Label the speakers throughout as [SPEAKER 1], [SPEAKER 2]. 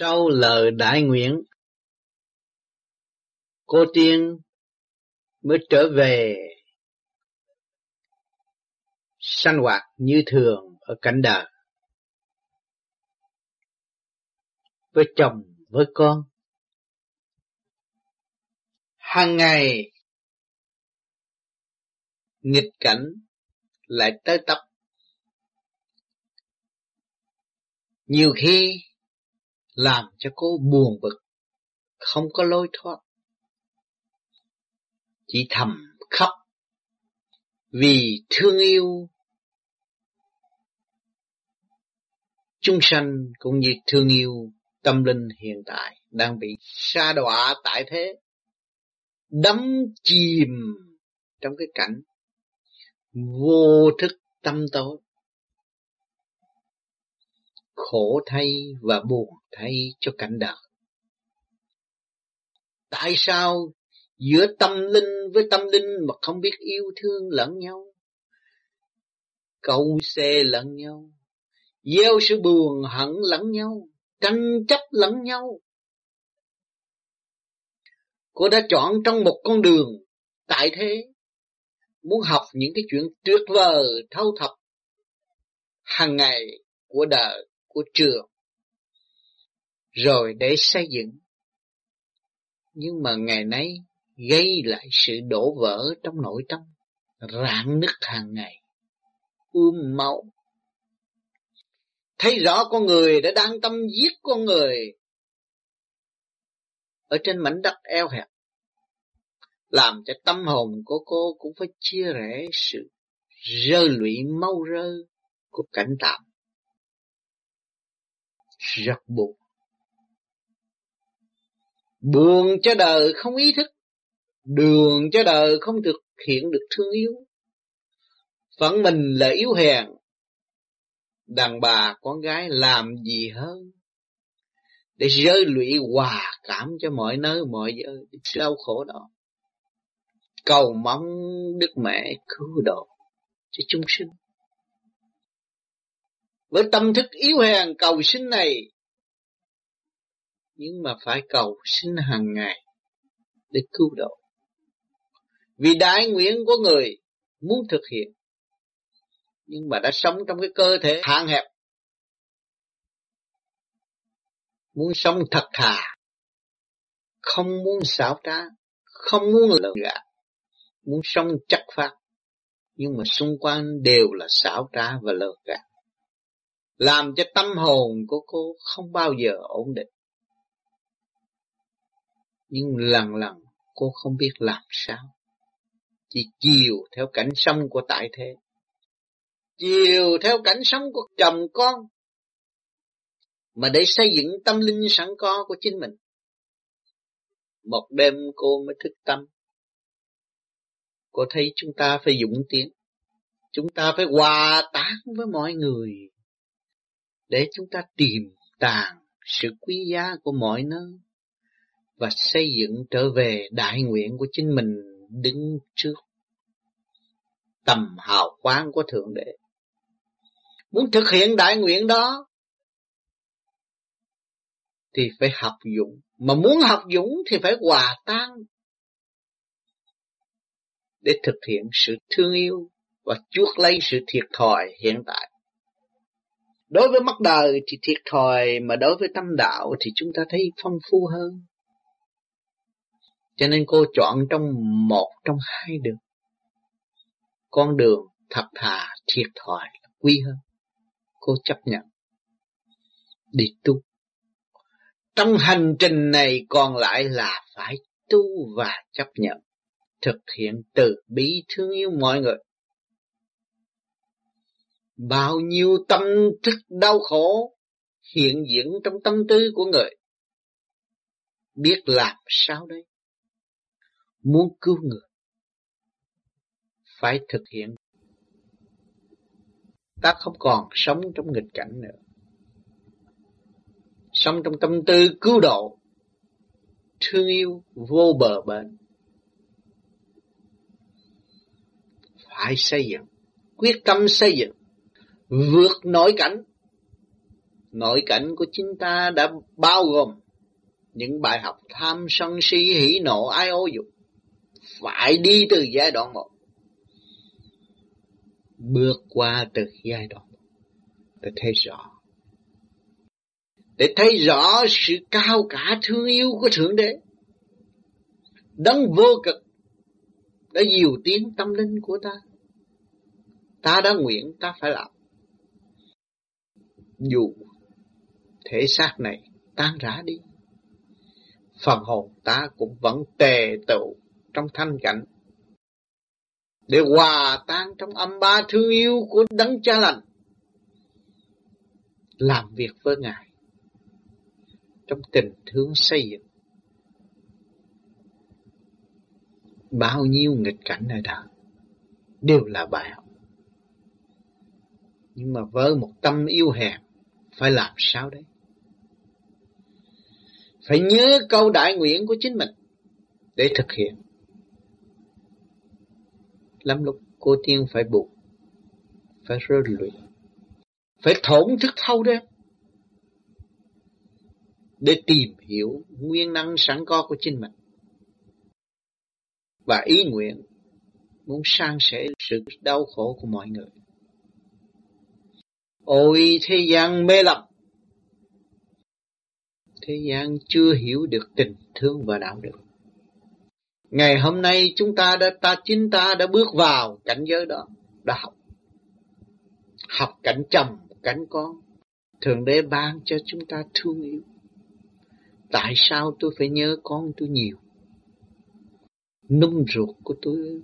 [SPEAKER 1] Sau lời đại nguyện, cô tiên mới trở về sanh hoạt như thường ở cảnh đời. Với chồng với con hàng ngày nghịch cảnh lại tới tập nhiều khi làm cho cô buồn bực, không có lối thoát. Chỉ thầm khóc vì thương yêu chúng sanh cũng như thương yêu tâm linh hiện tại đang bị sa đọa tại thế. Đắm chìm trong cái cảnh vô thức tâm tối khổ thay và buồn thay cho cảnh đời. Tại sao giữa tâm linh với tâm linh mà không biết yêu thương lẫn nhau? Cầu xe lẫn nhau. Gieo sự buồn hận lẫn nhau, tranh chấp lẫn nhau. Cô đã chọn trong một con đường, tại thế, muốn học những cái chuyện tuyệt vời thâu thập hàng ngày của đời của trường. Rồi để xây dựng. Nhưng mà ngày nay gây lại sự đổ vỡ trong nội tâm, rạn nứt hàng ngày, ươm máu. Thấy rõ con người đã đang tâm giết con người. Ở trên mảnh đất eo hẹp, làm cho tâm hồn của cô cũng phải chia rẽ sự rơi lụy mau rơi của cảnh tạm rất buồn. Buồn cho đời không ý thức. Đường cho đời không thực hiện được thương yêu. Phận mình là yếu hèn. Đàn bà, con gái làm gì hơn? Để rơi lụy hòa cảm cho mọi nơi, mọi giờ. Đau khổ đó. Cầu mong Đức Mẹ cứu độ cho chúng sinh. Với tâm thức yếu hèn cầu sinh này, nhưng mà phải cầu sinh hàng ngày để cứu độ. Vì đại nguyện của người muốn thực hiện, nhưng mà đã sống trong cái cơ thể hạn hẹp. Muốn sống thật thà, không muốn xảo trá, không muốn lừa gạt muốn sống chắc phát nhưng mà xung quanh đều là xảo trá và lừa gạt làm cho tâm hồn của cô không bao giờ ổn định. Nhưng lần lần cô không biết làm sao. Chỉ chiều theo cảnh sống của tại thế. Chiều theo cảnh sống của chồng con. Mà để xây dựng tâm linh sẵn có của chính mình. Một đêm cô mới thức tâm. Cô thấy chúng ta phải dũng tiến. Chúng ta phải hòa tán với mọi người. Để chúng ta tìm tàng sự quý giá của mọi nơi. Và xây dựng trở về đại nguyện của chính mình đứng trước. Tầm hào quang của Thượng Đế. Muốn thực hiện đại nguyện đó thì phải học dũng. Mà muốn học dũng thì phải hòa tan để thực hiện sự thương yêu và chuốc lấy sự thiệt thòi hiện tại. Đối với mắt đời thì thiệt thòi, mà đối với tâm đạo thì chúng ta thấy phong phú hơn. Cho nên cô chọn trong một trong hai đường. Con đường thật thà thiệt thòi quý hơn. Cô chấp nhận. Đi tu. Trong hành trình này còn lại là phải tu và chấp nhận thực hiện từ bi thương yêu mọi người. Bao nhiêu tâm thức đau khổ hiện diện trong tâm tư của người. Biết làm sao đây? Muốn cứu người, phải thực hiện. Ta không còn sống trong nghịch cảnh nữa. Sống trong tâm tư cứu độ, thương yêu vô bờ bến phải xây dựng, quyết tâm xây dựng, vượt nội cảnh, Nội cảnh của chính ta đã bao gồm những bài học tham sân si hỉ nộ ai ô dục. Phải đi từ giai đoạn một. Bước qua từ giai đoạn một. Để thấy rõ. Để thấy rõ sự cao cả thương yêu của Thượng Đế. Đấng vô cực đã dìu tiến tâm linh của ta. Ta đã nguyện ta phải làm. Dù thể xác này tan rã đi, phần hồn ta cũng vẫn tề tựu trong thanh cảnh. Để hòa tan trong âm ba thương yêu của đấng cha lành làm việc với ngài trong tình thương xây dựng. Bao nhiêu nghịch cảnh ở đời đều là bài học. Nhưng mà với một tâm yêu hèn phải làm sao đấy? Phải nhớ câu đại nguyện của chính mình để thực hiện. Lắm lúc cô tiên phải buộc phải rơi luyện phải thổn thức thâu đêm để tìm hiểu nguyên năng sẵn có của chính mình. Và ý nguyện muốn san sẻ sự đau khổ của mọi người. Ôi thế gian mê lập, thế gian chưa hiểu được tình thương và đạo đức. Ngày hôm nay chúng ta đã ta chính ta đã bước vào cảnh giới đó, đã học. Học cảnh chồng, cảnh con. Thượng đế ban cho chúng ta thương yêu. Tại sao tôi phải nhớ con tôi nhiều? Nung ruột của tôi.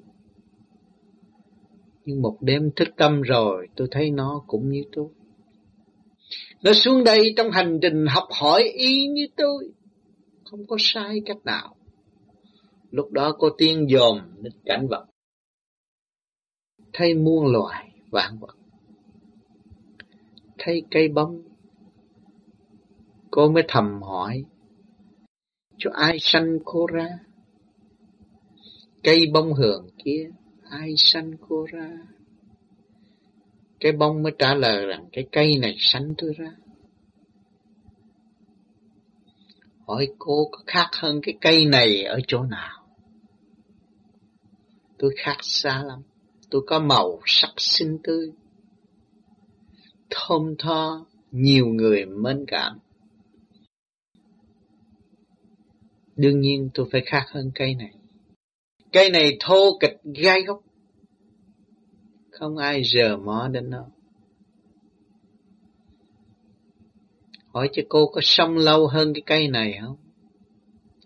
[SPEAKER 1] Nhưng một đêm thức tâm rồi, tôi thấy nó cũng như tôi. Nó xuống đây trong hành trình học hỏi y như tôi. Không có sai cách nào. Lúc đó cô tiên dòm đến cảnh vật. Thấy muôn loài vạn vật. Thấy cây bông. Cô mới thầm hỏi. Cho ai sanh cô ra? Cây bông hưởng kia, ai sanh cô ra? Cái bông mới trả lời rằng cái cây này sanh tôi ra. Hỏi cô có khác hơn cái cây này ở chỗ nào? Tôi khác xa lắm. Tôi có màu sắc xinh tươi. Thơm tho, nhiều người mến cảm. Đương nhiên tôi phải khác hơn cây này. Cây này thô kịch gai góc. Không ai rờ mó đến nó. Hỏi cho cô có sống lâu hơn cái cây này không?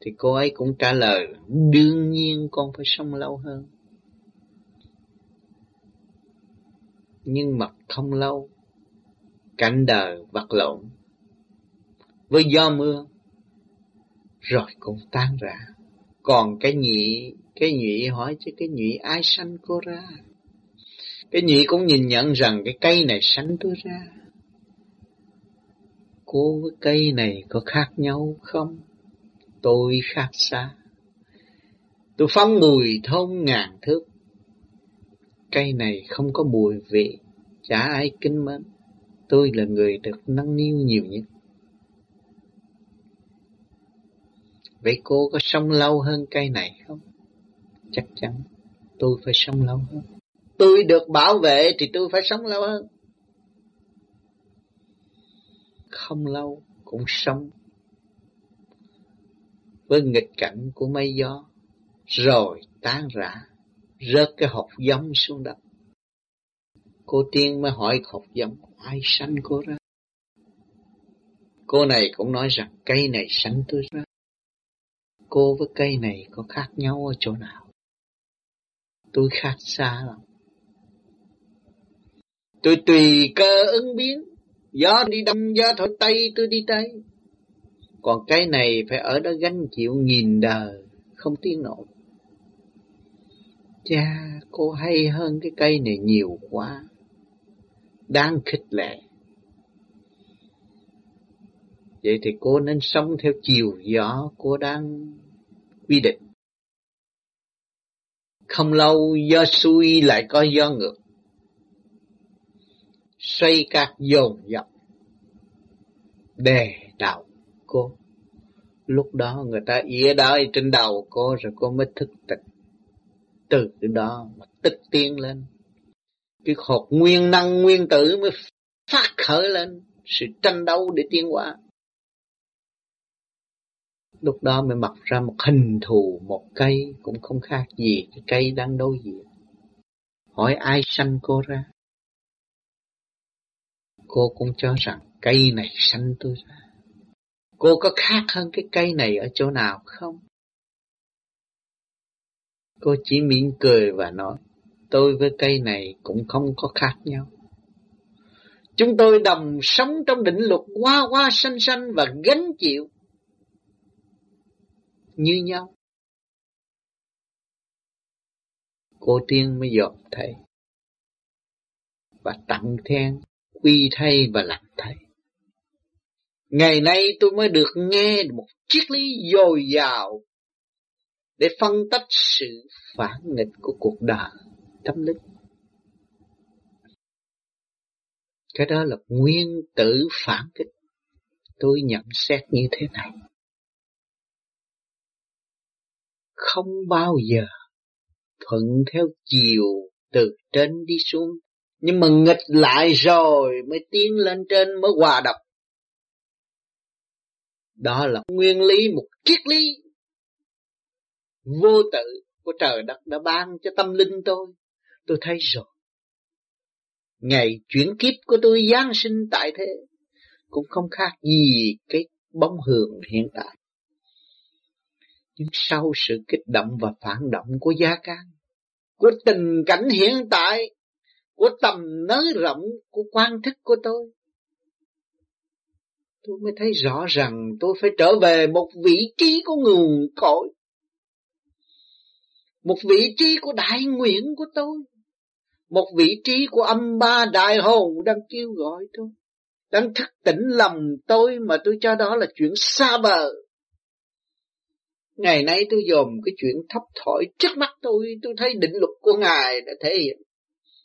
[SPEAKER 1] Thì cô ấy cũng trả lời, đương nhiên con phải sống lâu hơn. Nhưng mà không lâu, cảnh đời vật lộn, với gió mưa, rồi cũng tan rã. Còn cái nhị, cái nhụy hỏi chứ cái nhụy ai sanh cô ra? Cái nhị cũng nhìn nhận rằng cái cây này sanh tôi ra cô với cây này có khác nhau không? Tôi khác xa. Tôi phóng mùi thông ngàn thước. Cây này không có mùi vị, chả ai kính mến. Tôi là người được nâng niu nhiều nhất. Vậy cô có sống lâu hơn cây này không? Chắc chắn tôi phải sống lâu hơn. Tôi được bảo vệ thì tôi phải sống lâu hơn. Không lâu cũng sống. Với nghịch cảnh của mây gió, rồi tan rã, rớt cái hộp giống xuống đất. Cô tiên mới hỏi hộp giống, ai sanh cô ra? Cô này cũng nói rằng, cây này sanh tôi ra. Cô với cây này có khác nhau ở chỗ nào? Tôi khác xa lắm tôi tùy cơ ứng biến Gió đi đông, gió thổi tây, tôi đi tây. Còn cái này phải ở đó gánh chịu nghìn đời, không tiếng nổi. Cha, cô hay hơn cái cây này nhiều quá. Đáng khích lệ. Vậy thì cô nên sống theo chiều gió cô đang quy định. Không lâu do xuôi lại có gió ngược xây các dồn dập đè đầu cô. Lúc đó người ta ỉa đói trên đầu cô rồi cô mới thức tỉnh. Từ đó mà tích tiến lên. Cái hột nguyên năng nguyên tử mới phát khởi lên. Sự tranh đấu để tiến hóa. Lúc đó mới mặc ra một hình thù, một cây cũng không khác gì cái cây đang đối diện. Hỏi ai sanh cô ra? Cô cũng cho rằng cây này sanh tôi. Ra cô có khác hơn cái cây này ở chỗ nào không? Cô chỉ mỉm cười và nói, tôi với cây này cũng không có khác nhau. Chúng tôi đồng sống trong định luật hoa hoa xanh xanh và gánh chịu như nhau. Cô Tiên mới dọn thầy và tặng then quy thay và làm thầy. Ngày nay tôi mới được nghe một triết lý dồi dào để phân tách sự phản nghịch của cuộc đời tâm linh. Cái đó là nguyên tử phản kích. Tôi nhận xét như thế này. không bao giờ thuận theo chiều từ trên đi xuống nhưng mà nghịch lại rồi mới tiến lên trên mới hòa đập đó là nguyên lý một triết lý vô tự của trời đất đã ban cho tâm linh tôi. Tôi thấy rồi. Ngày chuyển kiếp của tôi giáng sinh tại thế cũng không khác gì cái bóng hường hiện tại. Nhưng sau sự kích động và phản động của gia can, của tình cảnh hiện tại, của tầm nới rộng của quan thức của tôi, tôi mới thấy rõ rằng tôi phải trở về một vị trí của nguồn cội. Một vị trí của đại nguyện của tôi. Một vị trí của âm ba đại hồn đang kêu gọi tôi. Đang thức tỉnh lòng tôi mà tôi cho đó là chuyện xa bờ. Ngày nay tôi dòm cái chuyện thấp thỏi trước mắt tôi, tôi thấy định luật của Ngài đã thể hiện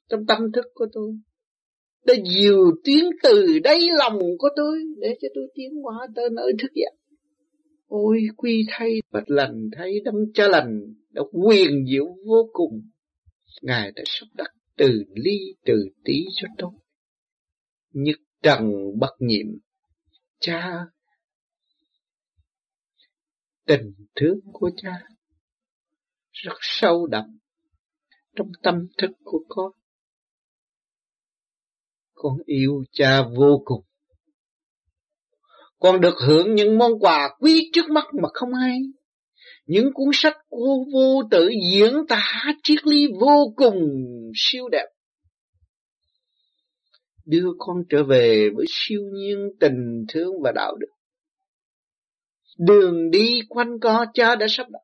[SPEAKER 1] trong tâm thức của tôi. Đã dìu tiến từ đáy lòng của tôi để cho tôi tiến hóa tới nơi thức giác. Ôi quy thay, bạch lành thay, đấng cha lành, đã quyền diệu vô cùng. Ngài đã sắp đặt từ ly từ tí cho tôi. Nhất trần bất nhiệm, cha tình thương của cha rất sâu đậm trong tâm thức của con. Con yêu cha vô cùng. Con được hưởng những món quà quý trước mắt mà không hay. Những cuốn sách vô vô tự diễn tả triết lý vô cùng siêu đẹp. Đưa con trở về với siêu nhiên tình thương và đạo đức Đường đi quanh co cha đã sắp đặt.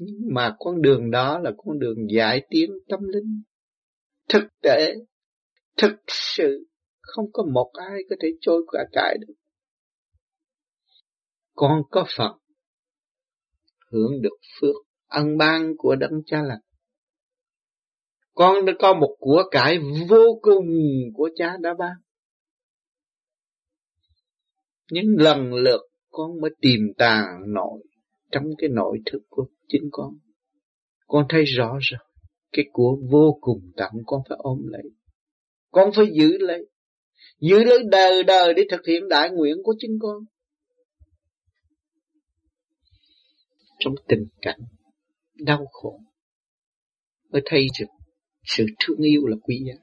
[SPEAKER 1] Nhưng mà con đường đó là con đường giải tiến tâm linh. Thực tế, thực sự, không có một ai có thể trôi qua cải được. Con có Phật, hưởng được phước ân ban của đấng cha lành. Con đã có một của cải vô cùng của cha đã ban Những lần lượt con mới tìm tàng nội trong cái nội thức của chính con. Con thấy rõ rồi, cái của vô cùng tặng con phải ôm lấy. Con phải giữ lấy, giữ lấy đời đời để thực hiện đại nguyện của chính con. Trong tình cảnh đau khổ mới thấy được sự thương yêu là quý giá.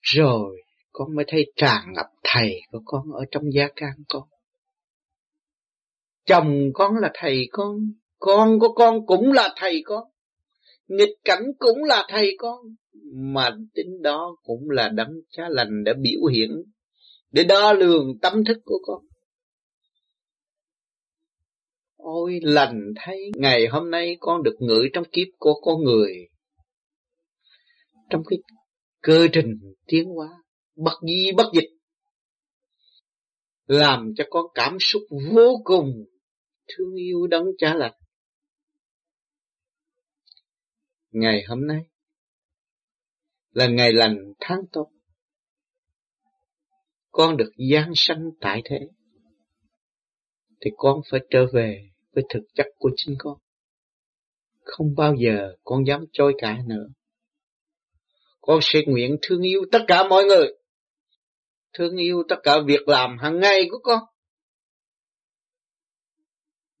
[SPEAKER 1] Rồi con mới thấy tràn ngập thầy của con ở trong gia can con. Chồng con là thầy con, con của con cũng là thầy con, nghịch cảnh cũng là thầy con, mà tính đó cũng là đấng cha lành đã biểu hiện để đo lường tâm thức của con. Ôi lành thấy ngày hôm nay con được ngự trong kiếp của con người. Trong cái cơ trình tiến hóa bất di bất dịch làm cho con cảm xúc vô cùng thương yêu đấng cha lành ngày hôm nay là ngày lành tháng tốt. Con được giáng sanh tại thế. Thì con phải trở về với thực chất của chính con. Không bao giờ con dám trôi cãi nữa. Con sẽ nguyện thương yêu tất cả mọi người. Thương yêu tất cả việc làm hàng ngày của con.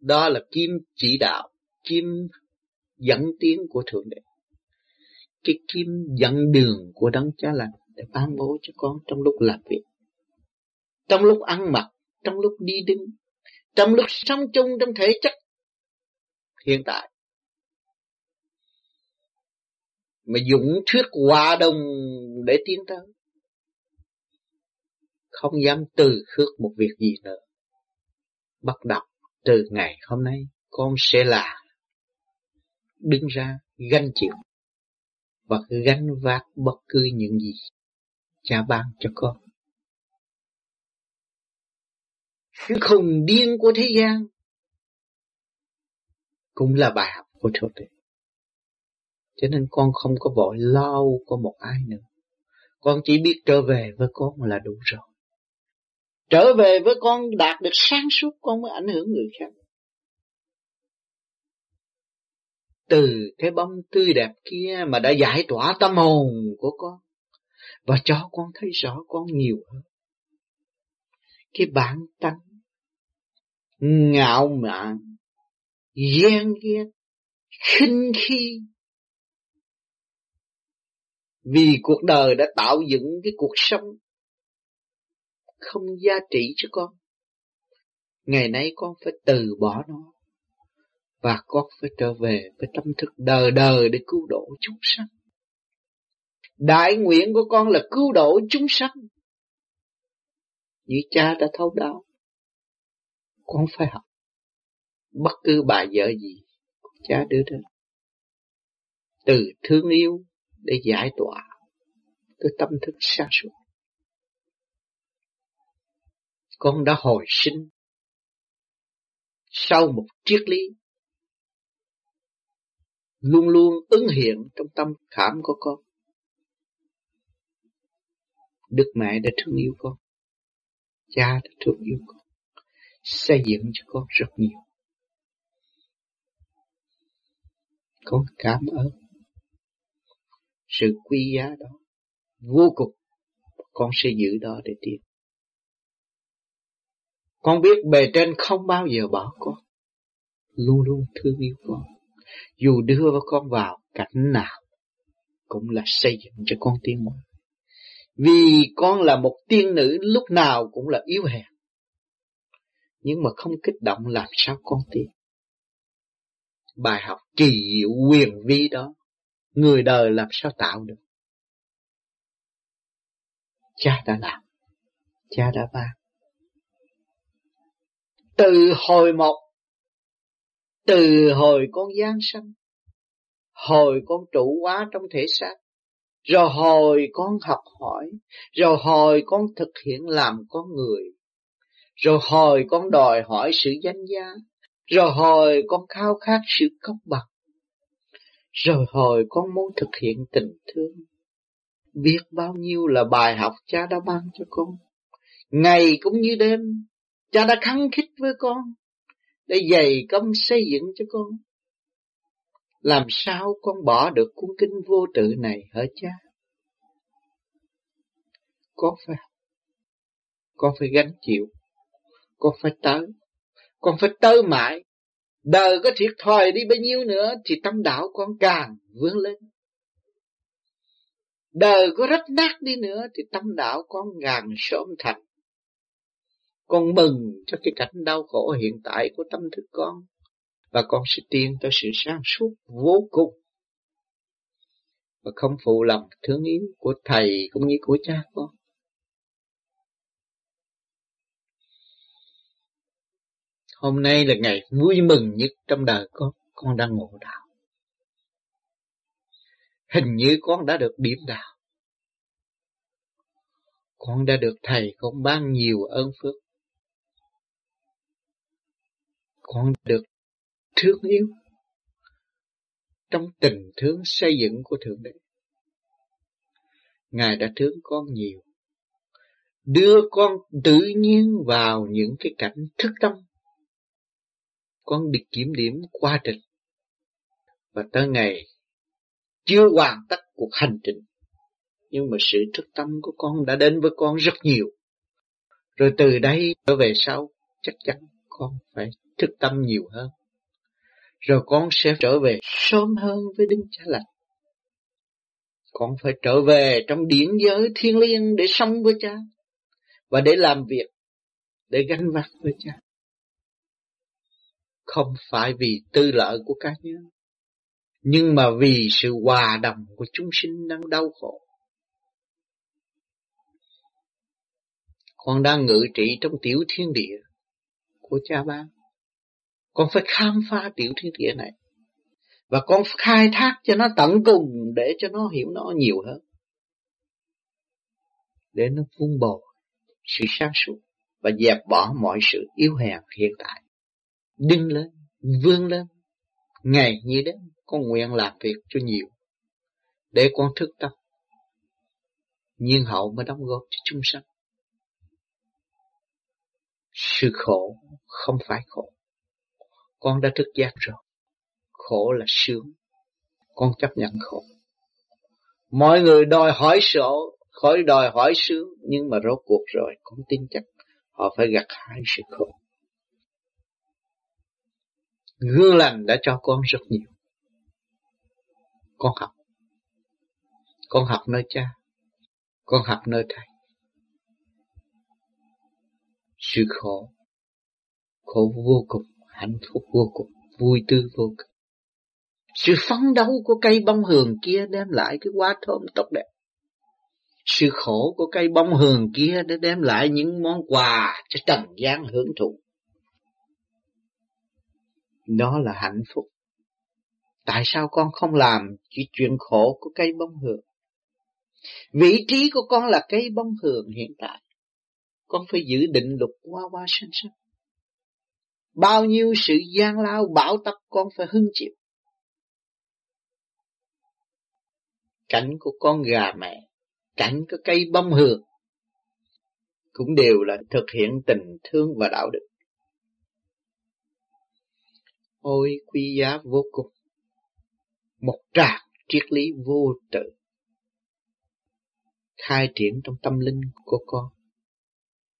[SPEAKER 1] Đó là kim chỉ đạo, kim dẫn tiến của Thượng Đế. Cái kim dẫn đường của Đấng Cha Lành để ban bố cho con trong lúc làm việc. Trong lúc ăn mặc, trong lúc đi đứng, trong lúc sống chung trong thể chất hiện tại. Mà dũng thuyết hòa đồng để tiến tới. Không dám từ khước một việc gì nữa. Bắt đầu từ ngày hôm nay con sẽ là đứng ra gánh chịu và gánh vác bất cứ những gì cha ban cho con. Cái khùng điên của thế gian cũng là bài học của Thượng Đế. Cho nên con không có vội lo có một ai nữa. Con chỉ biết trở về với con là đủ rồi. Trở về với con đạt được sáng suốt, con mới ảnh hưởng người khác. Từ cái bông tươi đẹp kia mà đã giải tỏa tâm hồn của con. Và cho con thấy rõ con nhiều hơn. Cái bản tánh ngạo mạn, ghen ghét, khinh khi. Vì cuộc đời đã tạo dựng cái cuộc sống không giá trị cho con. Ngày nay con phải từ bỏ nó. Và con phải trở về với tâm thức đời đời để cứu độ chúng sanh. Đại nguyện của con là cứu độ chúng sanh. Như cha đã thấu đáo. Con phải học. Bất cứ bài vợ gì, cha đưa đến. Từ thương yêu để giải tỏa tới tâm thức sáng suốt con đã hồi sinh sau một triết lý luôn luôn ứng hiện trong tâm khảm của con. Đức mẹ đã thương yêu con, cha đã thương yêu con, xây dựng cho con rất nhiều. Con cảm ơn sự quý giá đó vô cùng con sẽ giữ đó để tiến con biết bề trên không bao giờ bỏ con. Luôn luôn thương yêu con. Dù đưa con vào cảnh nào, cũng là xây dựng cho con tiến hóa. Vì con là một tiên nữ lúc nào cũng là yếu hèn. Nhưng mà không kích động làm sao con tiến. Bài học kỳ diệu quyền vi đó, người đời làm sao tạo được. Cha đã làm, cha đã ban từ hồi một từ hồi con giáng sanh, hồi con trụ hóa trong thể xác, rồi hồi con học hỏi, rồi hồi con thực hiện làm con người, rồi hồi con đòi hỏi sự danh giá, rồi hồi con khao khát sự công bằng, rồi hồi con muốn thực hiện tình thương. Biết bao nhiêu là bài học cha đã ban cho con, ngày cũng như đêm, Cha đã khăng khích với con để dày công xây dựng cho con. Làm sao con bỏ được cuốn kinh vô tự này hả cha? Con phải con phải gánh chịu, con phải tới, con phải tới mãi. Đời có thiệt thòi đi bao nhiêu nữa thì tâm đạo con càng vươn lên. Đời có rách nát đi nữa thì tâm đạo con càng sớm thành. Con mừng cho cái cảnh đau khổ hiện tại của tâm thức con. Và con sẽ tiến tới sự sáng suốt vô cùng. Và không phụ lòng thương yêu của thầy cũng như của cha con. Hôm nay là ngày vui mừng nhất trong đời con. Con đang ngộ đạo. Hình như con đã được điểm đạo. Con đã được thầy con ban nhiều ơn phước con được thương yêu trong tình thương xây dựng của Thượng Đế. Ngài đã thương con nhiều. Đưa con tự nhiên vào những cái cảnh thức tâm. Con được kiểm điểm quá trình. Và tới ngày chưa hoàn tất cuộc hành trình. Nhưng mà sự thức tâm của con đã đến với con rất nhiều. Rồi từ đây trở về sau, chắc chắn con phải thức tâm nhiều hơn. Rồi con sẽ trở về sớm hơn với Đức Cha Lành. Con phải trở về trong điển giới thiên liêng để sống với cha. Và để làm việc, để gánh vác với cha. Không phải vì tư lợi của cá nhân, nhưng mà vì sự hòa đồng của chúng sinh đang đau khổ. Con đang ngự trị trong tiểu thiên địa của cha ban. Con phải khám phá tiểu thiên địa này. Và con khai thác cho nó tận cùng để cho nó hiểu nó nhiều hơn. Để nó vun bồi sự sáng suốt và dẹp bỏ mọi sự yếu hèn hiện tại. Đứng lên, vươn lên, ngày như đêm con nguyện làm việc cho nhiều để con thức tâm nhiên hậu mới đóng góp cho chúng sanh sự khổ không phải khổ con đã thức giác rồi. Khổ là sướng. Con chấp nhận khổ. Mọi người đòi hỏi sổ, khỏi đòi hỏi sướng, nhưng mà rốt cuộc rồi, con tin chắc họ phải gặt hai sự khổ. Gương lành đã cho con rất nhiều. Con học. Con học nơi cha. Con học nơi thầy. Sự khổ. Khổ vô cùng hạnh phúc vô cùng, vui tươi vô cùng sự phấn đấu của cây bông hường kia đem lại cái hoa thơm tốt đẹp sự khổ của cây bông hường kia để đem lại những món quà cho trần gian hưởng thụ đó là hạnh phúc Tại sao con không làm chỉ chuyện khổ của cây bông hường? Vị trí của con là cây bông hường hiện tại. Con phải giữ định luật qua qua sinh sinh. Bao nhiêu sự gian lao bão tấp con phải hứng chịu. Cảnh của con gà mẹ, cảnh của cây bông hường cũng đều là thực hiện tình thương và đạo đức. Ôi quý giá vô cùng một tràng triết lý vô tự khai triển trong tâm linh của con.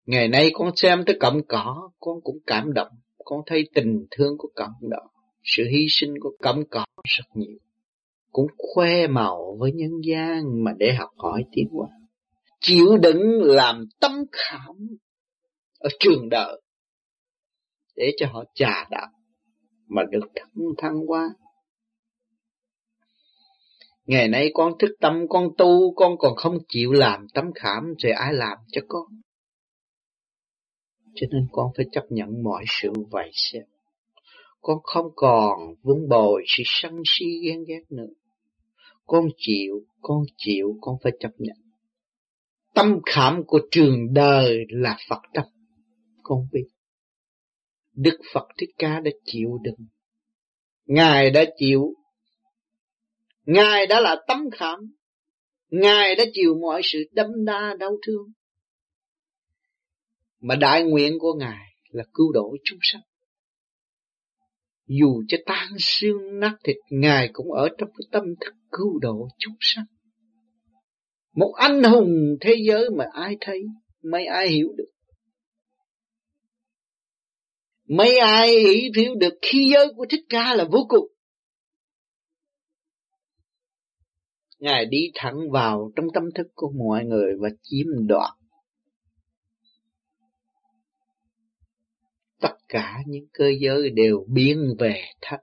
[SPEAKER 1] Ngày nay con xem tới cọng cỏ, con cũng cảm động, con thấy tình thương của cộng đồng, sự hy sinh của cộng cỏ rất nhiều. Cũng khoe màu với nhân gian mà để học hỏi tiến hóa. Chịu đựng làm tâm khảm ở trường đời để cho họ trà đạp mà được thăng thăng qua Ngày nay con thức tâm con tu Con còn không chịu làm tấm khảm Rồi ai làm cho con cho nên con phải chấp nhận mọi sự vậy xem. Con không còn vun bồi sự sân si ghen ghét nữa. Con chịu, con chịu, con phải chấp nhận. Tâm khảm của trường đời là Phật tâm. Con biết. Đức Phật Thích Ca đã chịu đựng. Ngài đã chịu. Ngài đã là tấm khảm. Ngài đã chịu mọi sự đâm đa đau thương. Mà đại nguyện của Ngài là cứu độ chúng sanh. Dù cho tan xương nát thịt, Ngài cũng ở trong cái tâm thức cứu độ chúng sanh. Một anh hùng thế giới mà ai thấy, mấy ai hiểu được. Mấy ai hiểu được khi giới của Thích Ca là vô cùng. Ngài đi thẳng vào trong tâm thức của mọi người và chiếm đoạt. Tất cả những cơ giới đều biến về thấp.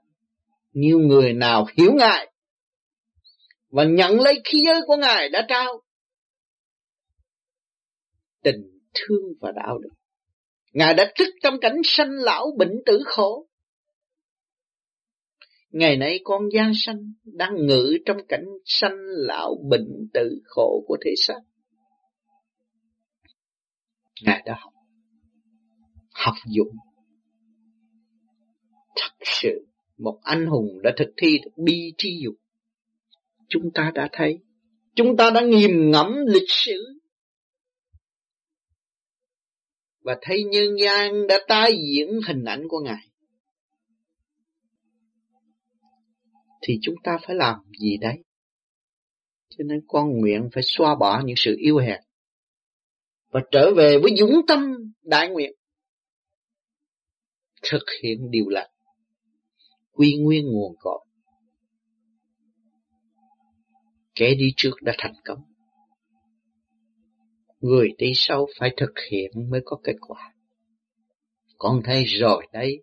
[SPEAKER 1] Nhiều người nào hiểu Ngài và nhận lấy khí giới của Ngài đã trao. Tình thương và đạo đức. Ngài đã thức trong cảnh sanh lão bệnh tử khổ. Ngày nay con gian sanh đang ngự trong cảnh sanh lão bệnh tử khổ của thể xác. Ngài đã học, học dụng. Thật sự, một anh hùng đã thực thi được bi tri dục. Chúng ta đã thấy Chúng ta đã nghiền ngẫm lịch sử và thấy nhân gian đã tái diễn hình ảnh của Ngài. Thì chúng ta phải làm gì đấy? Cho nên con nguyện phải xóa bỏ những sự yêu hẹp và trở về với dũng tâm đại nguyện. Thực hiện điều lành, quy nguyên nguồn cội. Kẻ đi trước đã thành công người đi sau phải thực hiện mới có kết quả. Con thấy rồi đấy,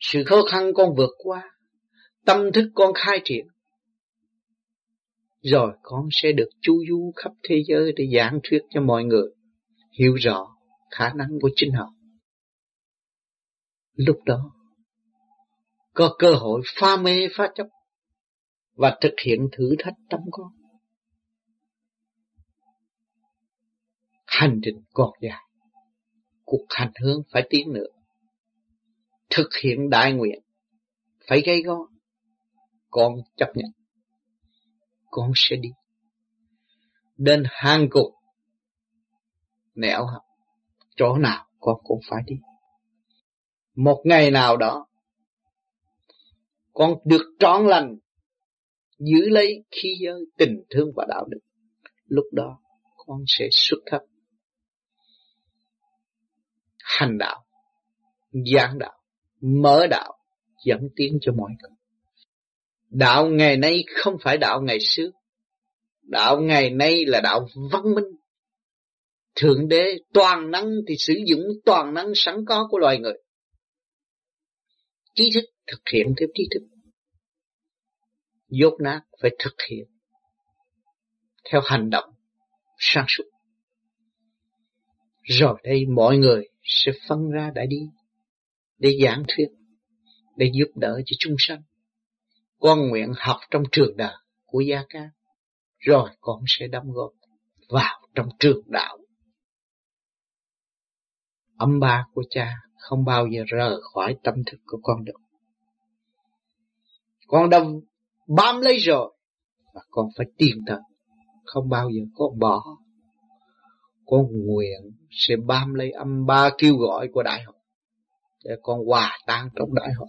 [SPEAKER 1] sự khó khăn con vượt qua, tâm thức con khai triển. Rồi con sẽ được chu du khắp thế giới để giảng thuyết cho mọi người hiểu rõ khả năng của chính họ. Lúc đó, có cơ hội pha mê, pha chấp và thực hiện thử thách tâm con. Hành trình còn dài. Cuộc hành hương phải tiến nữa. Thực hiện đại nguyện. Phải gây go. Con chấp nhận. Con sẽ đi. Đến hang cục. Nẻo học. Chỗ nào con cũng phải đi. Một ngày nào đó. Con được trọn lành. Giữ lấy khi giới tình thương và đạo đức. Lúc đó con sẽ xuất thấp hành đạo, giảng đạo, mở đạo, dẫn tiến cho mọi người. Đạo ngày nay không phải đạo ngày xưa. Đạo ngày nay là đạo văn minh. Thượng đế toàn năng thì sử dụng toàn năng sẵn có của loài người. Trí thức thực hiện theo trí thức. Dốt nát phải thực hiện theo hành động sáng suốt. Rồi đây mọi người sẽ phân ra đã đi để giảng thuyết, để giúp đỡ cho chúng sanh. Con nguyện học trong trường đời của Gia Ca, rồi con sẽ đóng góp vào trong trường đạo. Âm ba của cha không bao giờ rời khỏi tâm thức của con được. Con đã bám lấy rồi và con phải tiên thật. không bao giờ con bỏ con nguyện sẽ bám lấy âm ba kêu gọi của đại hội để con hòa tan trong đại hội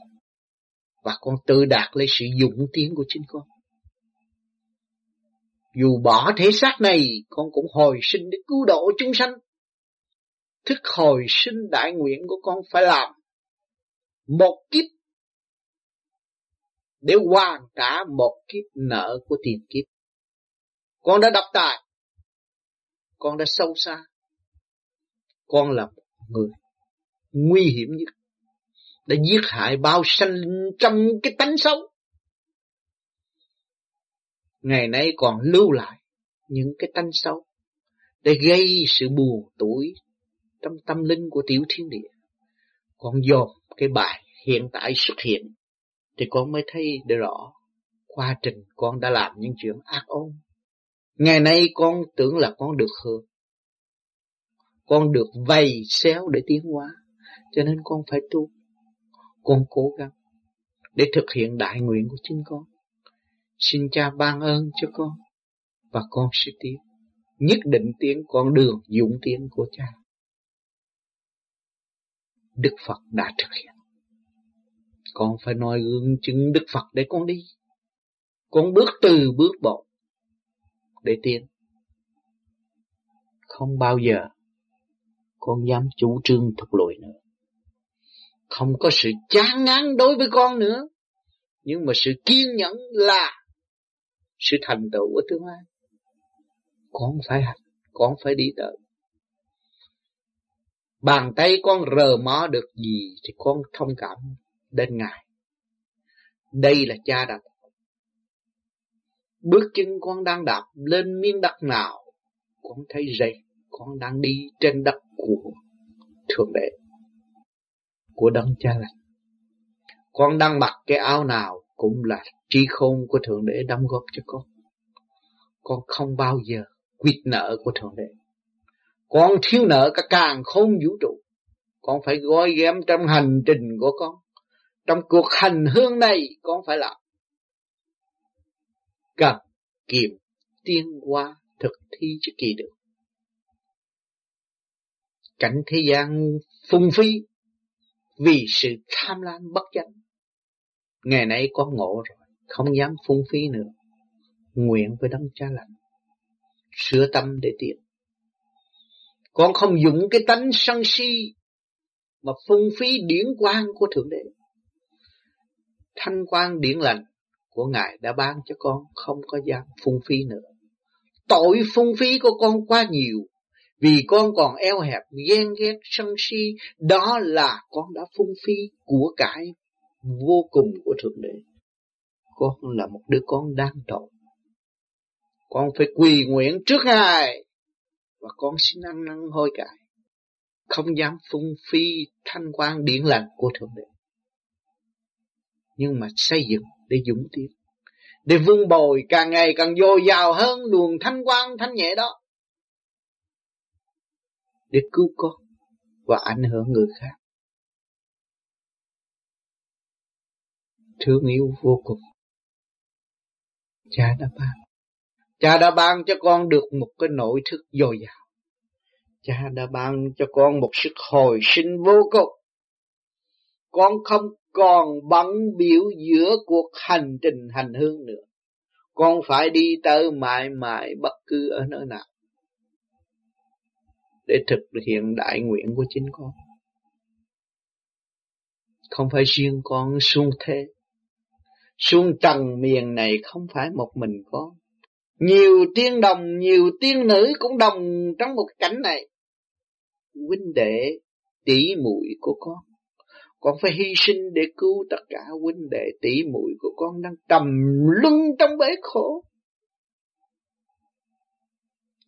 [SPEAKER 1] và con tự đạt lấy sự dũng tiến của chính con. Dù bỏ thể xác này, con cũng hồi sinh để cứu độ chúng sanh. Thức hồi sinh đại nguyện của con phải làm một kiếp để hoàn trả một kiếp nợ của tiền kiếp. Con đã độc tài, con đã sâu xa. Con là một người nguy hiểm nhất đã giết hại bao sanh trong cái tánh xấu ngày nay còn lưu lại những cái tánh xấu để gây sự buồn tuổi trong tâm linh của tiểu thiên địa. Con dồn cái bài hiện tại xuất hiện thì con mới thấy được rõ quá trình con đã làm những chuyện ác ôn Ngày nay con tưởng là con được hưởng. Con được vầy xéo để tiến hóa. Cho nên con phải tu. Con cố gắng để thực hiện đại nguyện của chính con. Xin cha ban ơn cho con và con sẽ tiến. Nhất định tiến con đường dũng tiến của cha. Đức Phật đã thực hiện. Con phải noi gương chứng Đức Phật để con đi. Con bước từ bước bộ để tiến. Không bao giờ con dám chủ trương thục lùi nữa. Không có sự chán ngán đối với con nữa. Nhưng mà sự kiên nhẫn là sự thành tựu của tương lai. Con phải hành, con phải đi tới. Bàn tay con rờ mó được gì thì con thông cảm đến Ngài. Đây là cha đặt Bước chân con đang đạp lên miếng đất nào, con thấy dày, con đang đi trên đất của Thượng Đế, của Đấng Cha Lành. Con đang mặc cái áo nào cũng là trí khôn của Thượng Đế đóng góp cho con. Con không bao giờ quyệt nợ của Thượng Đế. Con thiếu nợ cả càng không vũ trụ. Con phải gói ghém trong hành trình của con. Trong cuộc hành hương này con phải làm cần kiệm tiên qua thực thi cho kỳ được. Cảnh thế gian phung phí vì sự tham lam bất chánh. Ngày nay con ngộ rồi, không dám phung phí nữa. Nguyện với đấng cha lành, sửa tâm để tiến. Con không dùng cái tánh sân si mà phung phí điển quang của Thượng Đế. Thanh quang điển lành của Ngài đã ban cho con không có dám phung phí nữa. Tội phung phí của con quá nhiều, vì con còn eo hẹp, ghen ghét, sân si, đó là con đã phung phí của cải vô cùng của Thượng Đế. Con là một đứa con đáng tội. Con phải quỳ nguyện trước Ngài, và con xin ăn năn hối cải. Không dám phung phí thanh quan điển lành của Thượng Đế. Nhưng mà xây dựng để dũng tiến, để vun bồi càng ngày càng dồi dào hơn luồng thanh quan thanh nhẹ đó, để cứu con và ảnh hưởng người khác. Thương yêu vô cùng. Cha đã ban. Cha đã ban cho con được một cái nội thức dồi dào. Cha đã ban cho con một sức hồi sinh vô cùng. Con không còn bận biểu giữa cuộc hành trình hành hương nữa. Con phải đi tới mãi mãi bất cứ ở nơi nào để thực hiện đại nguyện của chính con. Không phải riêng con xuống thế. Xuống trần miền này không phải một mình con. Nhiều tiên đồng, nhiều tiên nữ cũng đồng trong một cảnh này. Huynh đệ, tỷ muội của con con phải hy sinh để cứu tất cả huynh đệ tỷ muội của con đang trầm luân trong bể khổ.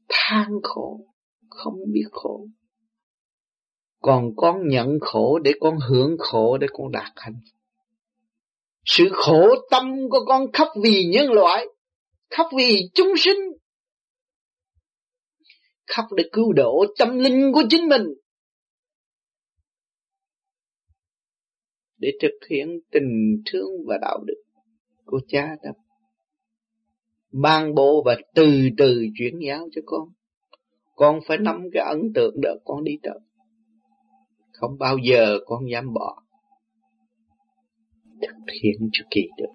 [SPEAKER 1] Than khổ, không biết khổ. Còn con nhận khổ để con hưởng khổ để con đạt hạnh. Sự khổ tâm của con khắp vì nhân loại, khắp vì chúng sinh, khắp để cứu độ tâm linh của chính mình. Để thực hiện tình thương và đạo đức của cha đã ban bố và từ từ chuyển giáo cho con. Con phải nắm cái ấn tượng đó, con đi tới. Không bao giờ con dám bỏ. Thực hiện cho kỳ được.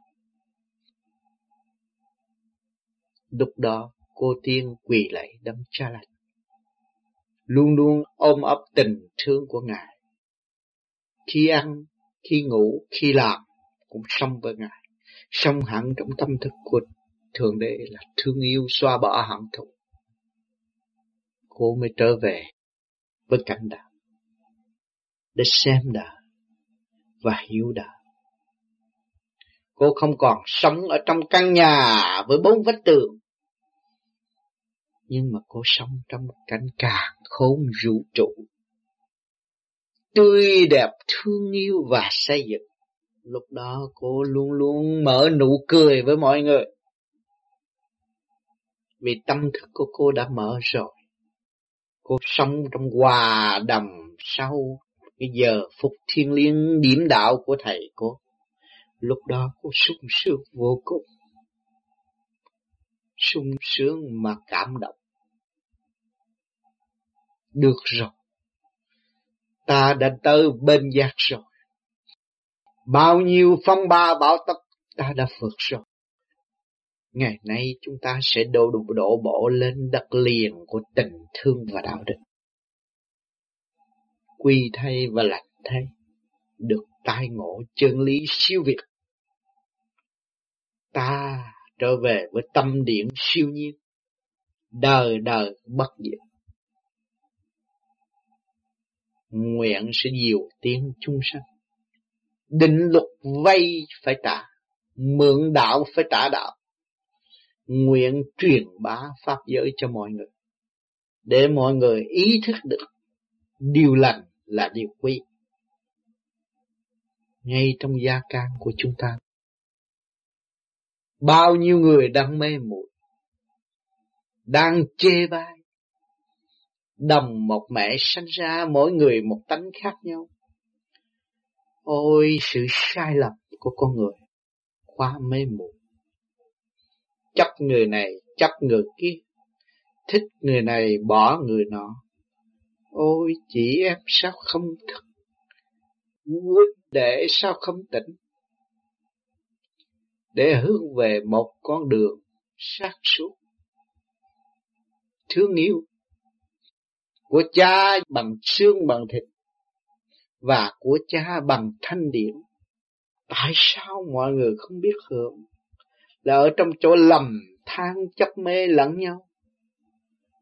[SPEAKER 1] Lúc đó, cô tiên quỳ lạy đấng cha lành. Luôn luôn ôm ấp tình thương của Ngài. Khi ăn khi ngủ, khi làm cũng sống với Ngài. Sống hẳn trong tâm thức của Thượng Đế là thương yêu xoa bỏ hận thù. Cô mới trở về với cảnh đạo để xem đời và hiểu đời. Cô không còn sống ở trong căn nhà với bốn vách tường. Nhưng mà cô sống trong cảnh càng khôn vũ trụ tươi đẹp, thương yêu và xây dựng. Lúc đó cô luôn luôn mở nụ cười với mọi người. Vì tâm thức của cô đã mở rồi. Cô sống trong hòa đầm sau cái giờ phục thiên liêng điểm đạo của thầy cô. Lúc đó cô sung sướng vô cùng. sung sướng mà cảm động. Được rồi ta đã tới bên giác rồi. Bao nhiêu phong ba bão tấp ta đã vượt rồi. Ngày nay chúng ta sẽ đổ đổ, đổ bộ lên đất liền của tình thương và đạo đức. Quy thay và lạnh thay, được tai ngộ chân lý siêu việt. Ta trở về với tâm điển siêu nhiên, đời đời bất diệt nguyện sẽ diều tiếng chung sanh. Định luật vay phải trả, mượn đạo phải trả đạo. Nguyện truyền bá pháp giới cho mọi người, để mọi người ý thức được điều lành là điều quý. Ngay trong gia can của chúng ta, bao nhiêu người đang mê muội, đang chê bai, đồng một mẹ sanh ra mỗi người một tánh khác nhau. Ôi sự sai lầm của con người, quá mê muội. Chấp người này chấp người kia, thích người này bỏ người nọ. Ôi chị em sao không thức, quyết để sao không tỉnh, để hướng về một con đường sát suốt. Thương yêu của cha bằng xương bằng thịt và của cha bằng thanh điển. Tại sao mọi người không biết hưởng? Là ở trong chỗ lầm than chấp mê lẫn nhau,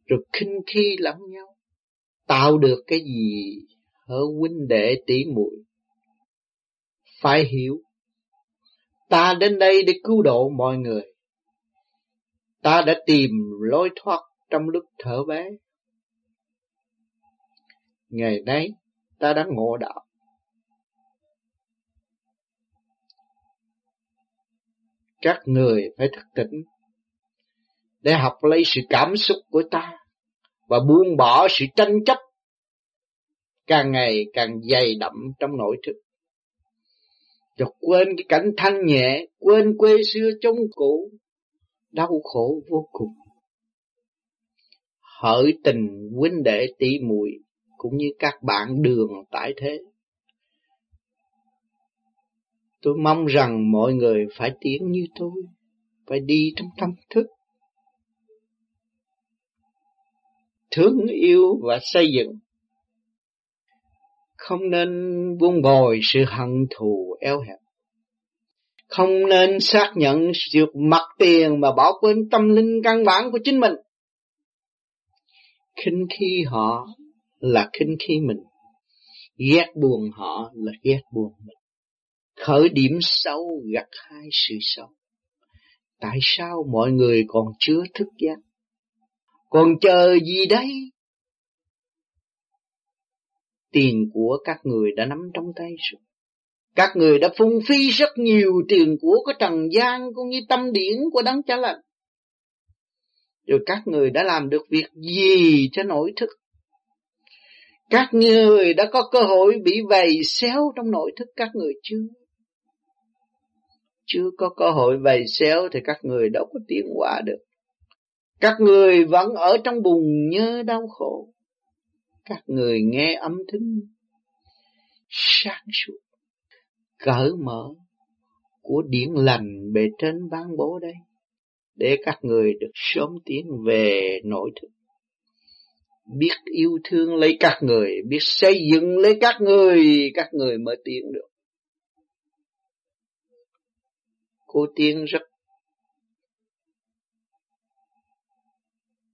[SPEAKER 1] rồi khinh khi lẫn nhau, tạo được cái gì ở huynh đệ tỷ muội phải hiểu ta đến đây để cứu độ mọi người ta đã tìm lối thoát trong lúc thở bé ngày nay ta đã ngộ đạo các người phải thức tỉnh để học lấy sự cảm xúc của ta và buông bỏ sự tranh chấp càng ngày càng dày đậm trong nội thức. Cho quên cái cảnh thanh nhẹ, quên quê xưa chống cũ, đau khổ vô cùng. Hỡi tình huynh đệ tỷ muội cũng như các bạn đường tại thế. Tôi mong rằng mọi người phải tiến như tôi, phải đi trong tâm thức. Thương yêu và xây dựng không nên buông bồi sự hận thù eo hẹp. Không nên xác nhận sự mặt tiền mà bỏ quên tâm linh căn bản của chính mình. khinh khi họ là khinh khi mình. Ghét buồn họ là ghét buồn mình. Khởi điểm sâu gặt hai sự xấu. Tại sao mọi người còn chưa thức giác? Còn chờ gì đây? tiền của các người đã nắm trong tay rồi. Các người đã phung phí rất nhiều tiền của cái trần gian cũng như tâm điển của đấng cha lành. Rồi các người đã làm được việc gì cho nổi thức? Các người đã có cơ hội bị vầy xéo trong nội thức các người chưa? Chưa có cơ hội vầy xéo thì các người đâu có tiến hóa được. Các người vẫn ở trong bùn nhớ đau khổ các người nghe âm thanh sáng suốt, cởi mở của điển lành bề trên ban bố đây, để các người được sớm tiến về nội thức biết yêu thương lấy các người biết xây dựng lấy các người các người mới tiến được. Cô tiên rất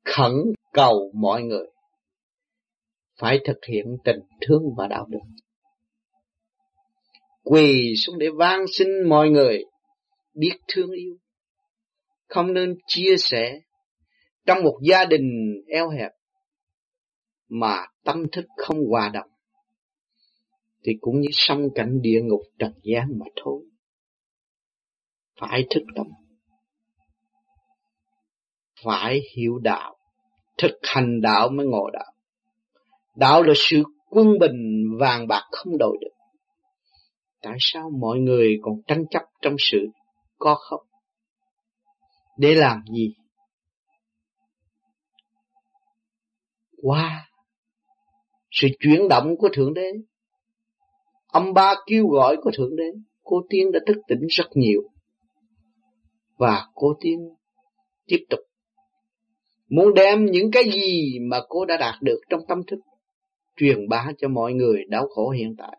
[SPEAKER 1] khẩn cầu mọi người phải thực hiện tình thương và đạo đức. Quỳ xuống để van xin mọi người biết thương yêu, không nên chia sẻ trong một gia đình eo hẹp mà tâm thức không hòa đồng thì cũng như sông cảnh địa ngục trần gian mà thôi. Phải thức tâm, phải hiểu đạo, thực hành đạo mới ngộ đạo. Đạo là sự quân bình vàng bạc không đổi được. Tại sao mọi người còn tranh chấp trong sự có không? Để làm gì? Qua wow sự chuyển động của Thượng Đế. Âm ba kêu gọi của Thượng Đế. Cô Tiên đã thức tỉnh rất nhiều. Và cô Tiên tiếp tục muốn đem những cái gì mà cô đã đạt được trong tâm thức truyền bá cho mọi người đau khổ hiện tại.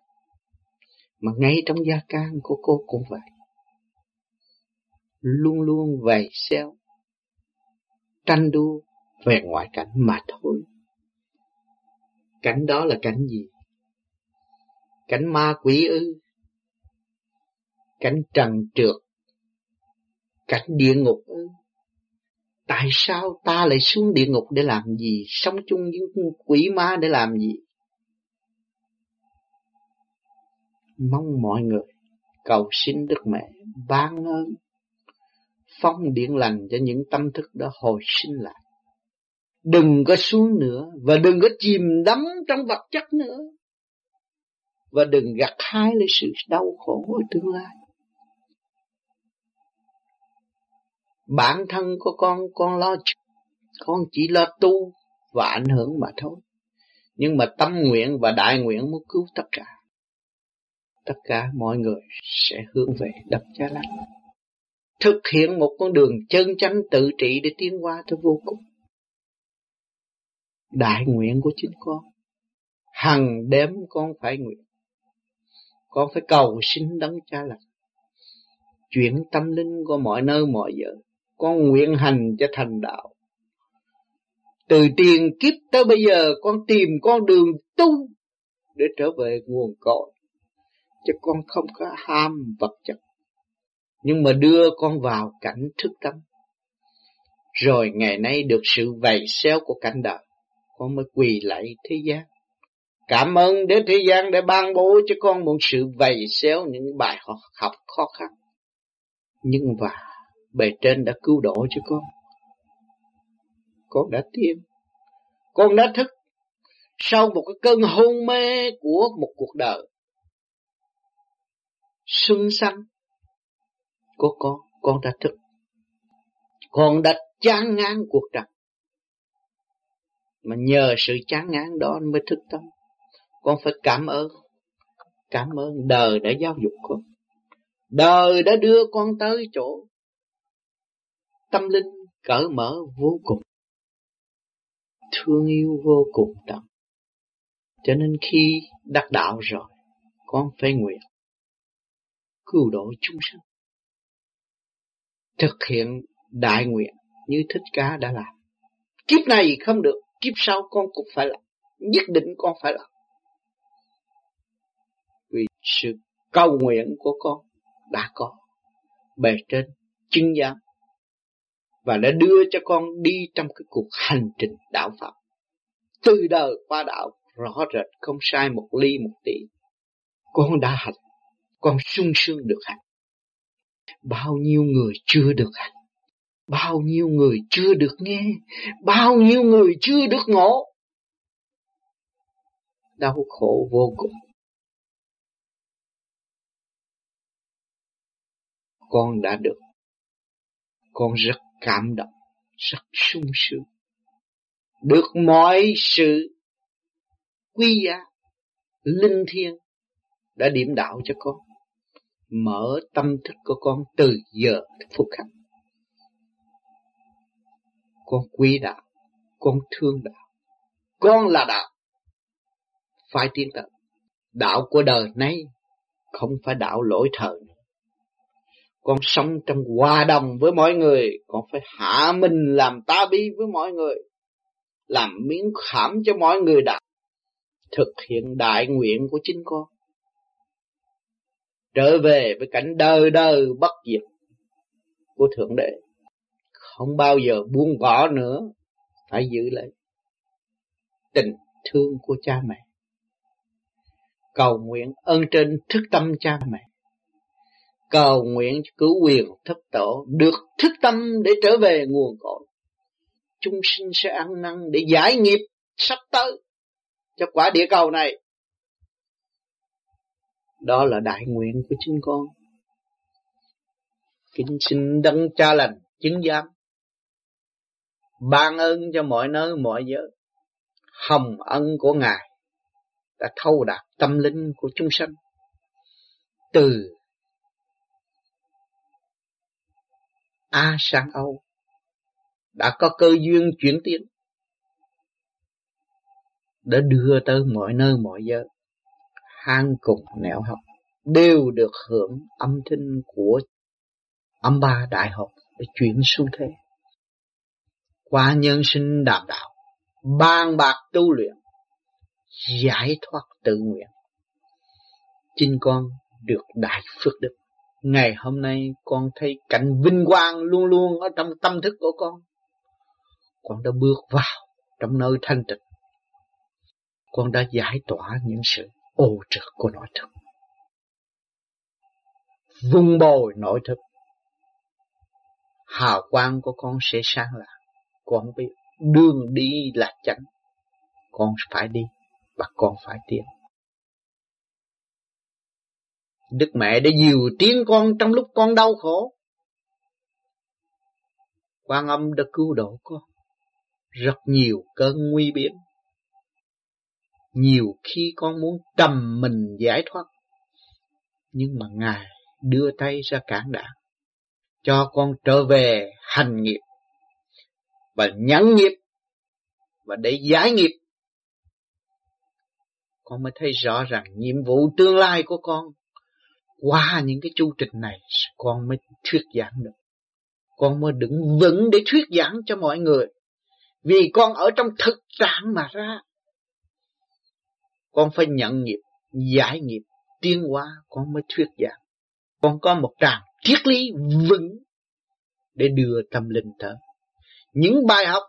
[SPEAKER 1] Mà ngay trong gia can của cô cũng vậy. Luôn luôn vầy xeo, tranh đua về ngoại cảnh mà thôi. Cảnh đó là cảnh gì? Cảnh ma quỷ ư? Cảnh trần trượt? Cảnh địa ngục ư? Tại sao ta lại xuống địa ngục để làm gì? Sống chung với quỷ ma để làm gì? mong mọi người, cầu xin Đức Mẹ ban ơn, phong điện lành cho những tâm thức đó hồi sinh lại. Đừng có xuống nữa và đừng có chìm đắm trong vật chất nữa. Và đừng gặt hái lấy sự đau khổ ở tương lai. bản thân của con con lo con chỉ lo tu và ảnh hưởng mà thôi nhưng mà tâm nguyện và đại nguyện muốn cứu tất cả tất cả mọi người sẽ hướng về đập cha lành thực hiện một con đường chân chánh tự trị để tiến qua tới vô cùng đại nguyện của chính con. Hằng đêm con phải nguyện. Con phải cầu xin đấng cha lành. Chuyển tâm linh của mọi nơi mọi giờ. Con nguyện hành cho thành đạo. Từ tiền kiếp tới bây giờ, con tìm con đường tu để trở về nguồn cội. Chứ con không có ham vật chất. Nhưng mà đưa con vào cảnh thức tâm. Rồi ngày nay được sự vầy xéo của cảnh đời con mới quỳ lại thế gian. Cảm ơn đến thế gian để ban bố cho con một sự vầy xéo những bài học, học khó khăn. Nhưng và bề trên đã cứu độ cho con. Con đã tiêm con đã thức sau một cái cơn hôn mê của một cuộc đời. Xuân xanh của con con đã thức. Con đã chán ngán cuộc đời mà nhờ sự chán ngán đó mới thức tâm. Con phải cảm ơn. Cảm ơn đời đã giáo dục con. Đời đã đưa con tới chỗ tâm linh cởi mở vô cùng. Thương yêu vô cùng tận. Cho nên khi đắc đạo rồi, con phải nguyện cứu độ chúng sanh. Thực hiện đại nguyện như thích ca đã làm. Kiếp này không được kiếp sau con cũng phải làm nhất định con phải làm vì sự cầu nguyện của con đã có bề trên chứng giám và đã đưa cho con đi trong cái cuộc hành trình đạo Phật. Từ đời qua đạo rõ rệt không sai một ly một tỷ. Con đã hành, con sung sướng được hành. Bao nhiêu người chưa được hành, bao nhiêu người chưa được nghe, bao nhiêu người chưa được ngộ. Đau khổ vô cùng. Con đã được. Con rất cảm động, rất sung sướng. Được mọi sự quý giá, linh thiêng đã điểm đạo cho con. Mở tâm thức của con từ giờ phút khắc. Con quý đạo, con thương đạo. Con là đạo. Phải tiến tới. Đạo của đời nay không phải đạo lỗi thời nữa con sống trong hòa đồng với mọi người con phải hạ mình làm ta bi với mọi người làm miếng khảm cho mọi người đạo, thực hiện đại nguyện của chính con trở về với cảnh đời đời bất diệt của thượng đế không bao giờ buông bỏ nữa. Phải giữ lấy tình thương của cha mẹ. Cầu nguyện ơn trên thức tâm cha mẹ. Cầu nguyện cứu quyền thất tổ được thức tâm để trở về nguồn cội. Chúng sinh sẽ ăn năn để giải nghiệp sắp tới cho quả địa cầu này. Đó là đại nguyện của chính con. Kính xin đấng cha lành chứng giám ban ơn cho mọi nơi, mọi giới. Hồng ân của ngài đã thâu đạt tâm linh của chúng sanh. Từ A sang Âu, đã có cơ duyên chuyển tiến đã đưa tới mọi nơi, mọi giới. Hang cùng nẻo học đều được hưởng âm thanh của âm ba đại học để chuyển xuống thế qua nhân sinh đàm đạo, ban bạc tu luyện, giải thoát tự nguyện chính con được đại phước đức Ngày hôm nay con thấy cảnh vinh quang luôn luôn ở trong tâm thức của con. Con đã bước vào trong nơi thanh tịnh. Con đã giải tỏa những sự ô trực của nội thức. Vung bồi nội thức. Hào quang của con sẽ sáng lạc. Con biết đường đi là chánh. Con phải đi và con phải tiến. Đức mẹ đã dìu tiếng con trong lúc con đau khổ. quan âm đã cứu độ con rất nhiều cơn nguy biến nhiều khi con muốn trầm mình giải thoát nhưng mà ngài đưa tay ra cản đạn cho con trở về hành nghiệp và nhẫn nghiệp và để giải nghiệp. Con mới thấy rõ rằng nhiệm vụ tương lai của con qua những cái chu trình này con mới thuyết giảng được. Con mới đứng vững để thuyết giảng cho mọi người. Vì con ở trong thực trạng mà ra, con phải nhận nghiệp, giải nghiệp, tiến hóa, con mới thuyết giảng. Con có một tràng triết lý vững để đưa tâm linh tới những bài học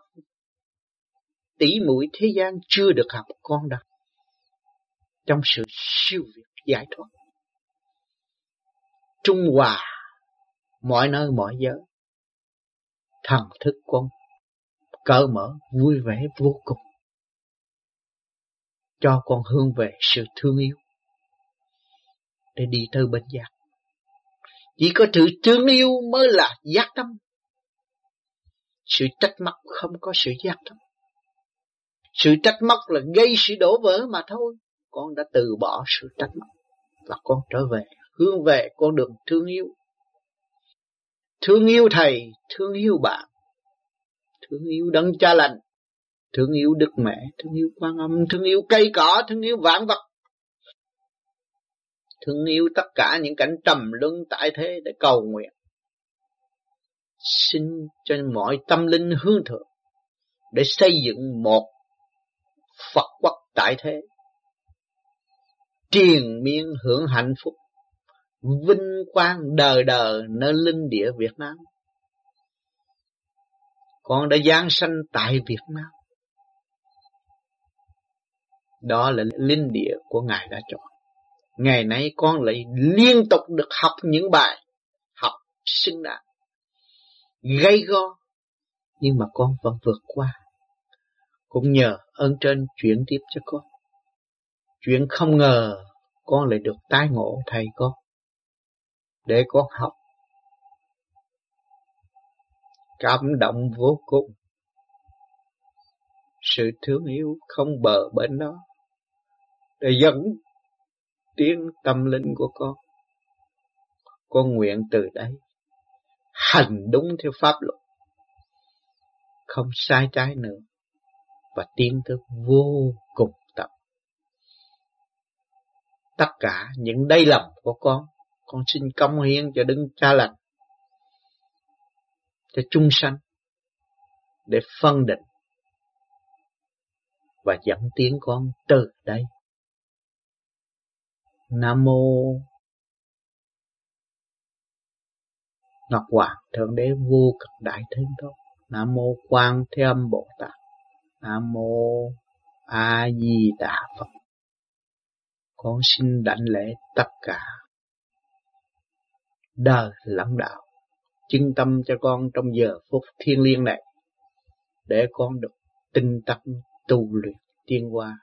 [SPEAKER 1] tỷ mũi thế gian chưa được học con đâu. Trong sự siêu việt, giải thoát. Trung hòa, mọi nơi, mọi giới. Thần thức con cởi mở, vui vẻ vô cùng. Cho con hướng về sự thương yêu. Để đi tới bên giác. Chỉ có sự thương yêu mới là giác tâm sự trách móc không có sự giác tâm sự trách móc là gây sự đổ vỡ mà thôi. Con đã từ bỏ sự trách móc và con trở về hướng về con đường thương yêu. Thương yêu thầy, thương yêu bạn. Thương yêu đấng cha lành. Thương yêu đức mẹ, thương yêu quan âm, thương yêu cây cỏ, thương yêu vạn vật. Thương yêu tất cả những cảnh trầm luân tại thế để cầu nguyện xin cho mọi tâm linh hướng thượng để xây dựng một Phật quốc tại thế. Triền miên hưởng hạnh phúc, vinh quang đời đời nơi linh địa Việt Nam. Con đã giáng sanh tại Việt Nam. Đó là linh địa của Ngài đã chọn. Ngày nay con lại liên tục được học những bài học xứng đáng gây go. Nhưng mà con vẫn vượt qua. Cũng nhờ ơn trên chuyển tiếp cho con. Chuyện không ngờ con lại được tái ngộ, thầy con. Để con học. Cảm động vô cùng. Sự thương yêu không bờ bến đó. Để dẫn tiếng tâm linh của con. Con nguyện từ đây hành đúng theo pháp luật. Không sai trái nữa. Và tiến tới vô cùng tận. Tất cả những đây lầm của con con xin công hiến cho đứng cha lành, cho chung sanh, để phân định và dẫn tiến con từ đây. Nam mô Ngọc Hoàng, Thượng Đế vô cực đại thiên tôn. Nam mô Quan Thế Âm Bồ Tát. Nam mô A Di Đà Phật. Con xin đảnh lễ tất cả đời lẫn đạo chân tâm cho con trong giờ phút thiên liêng này, để con được tinh tấn tu luyện tiên hoa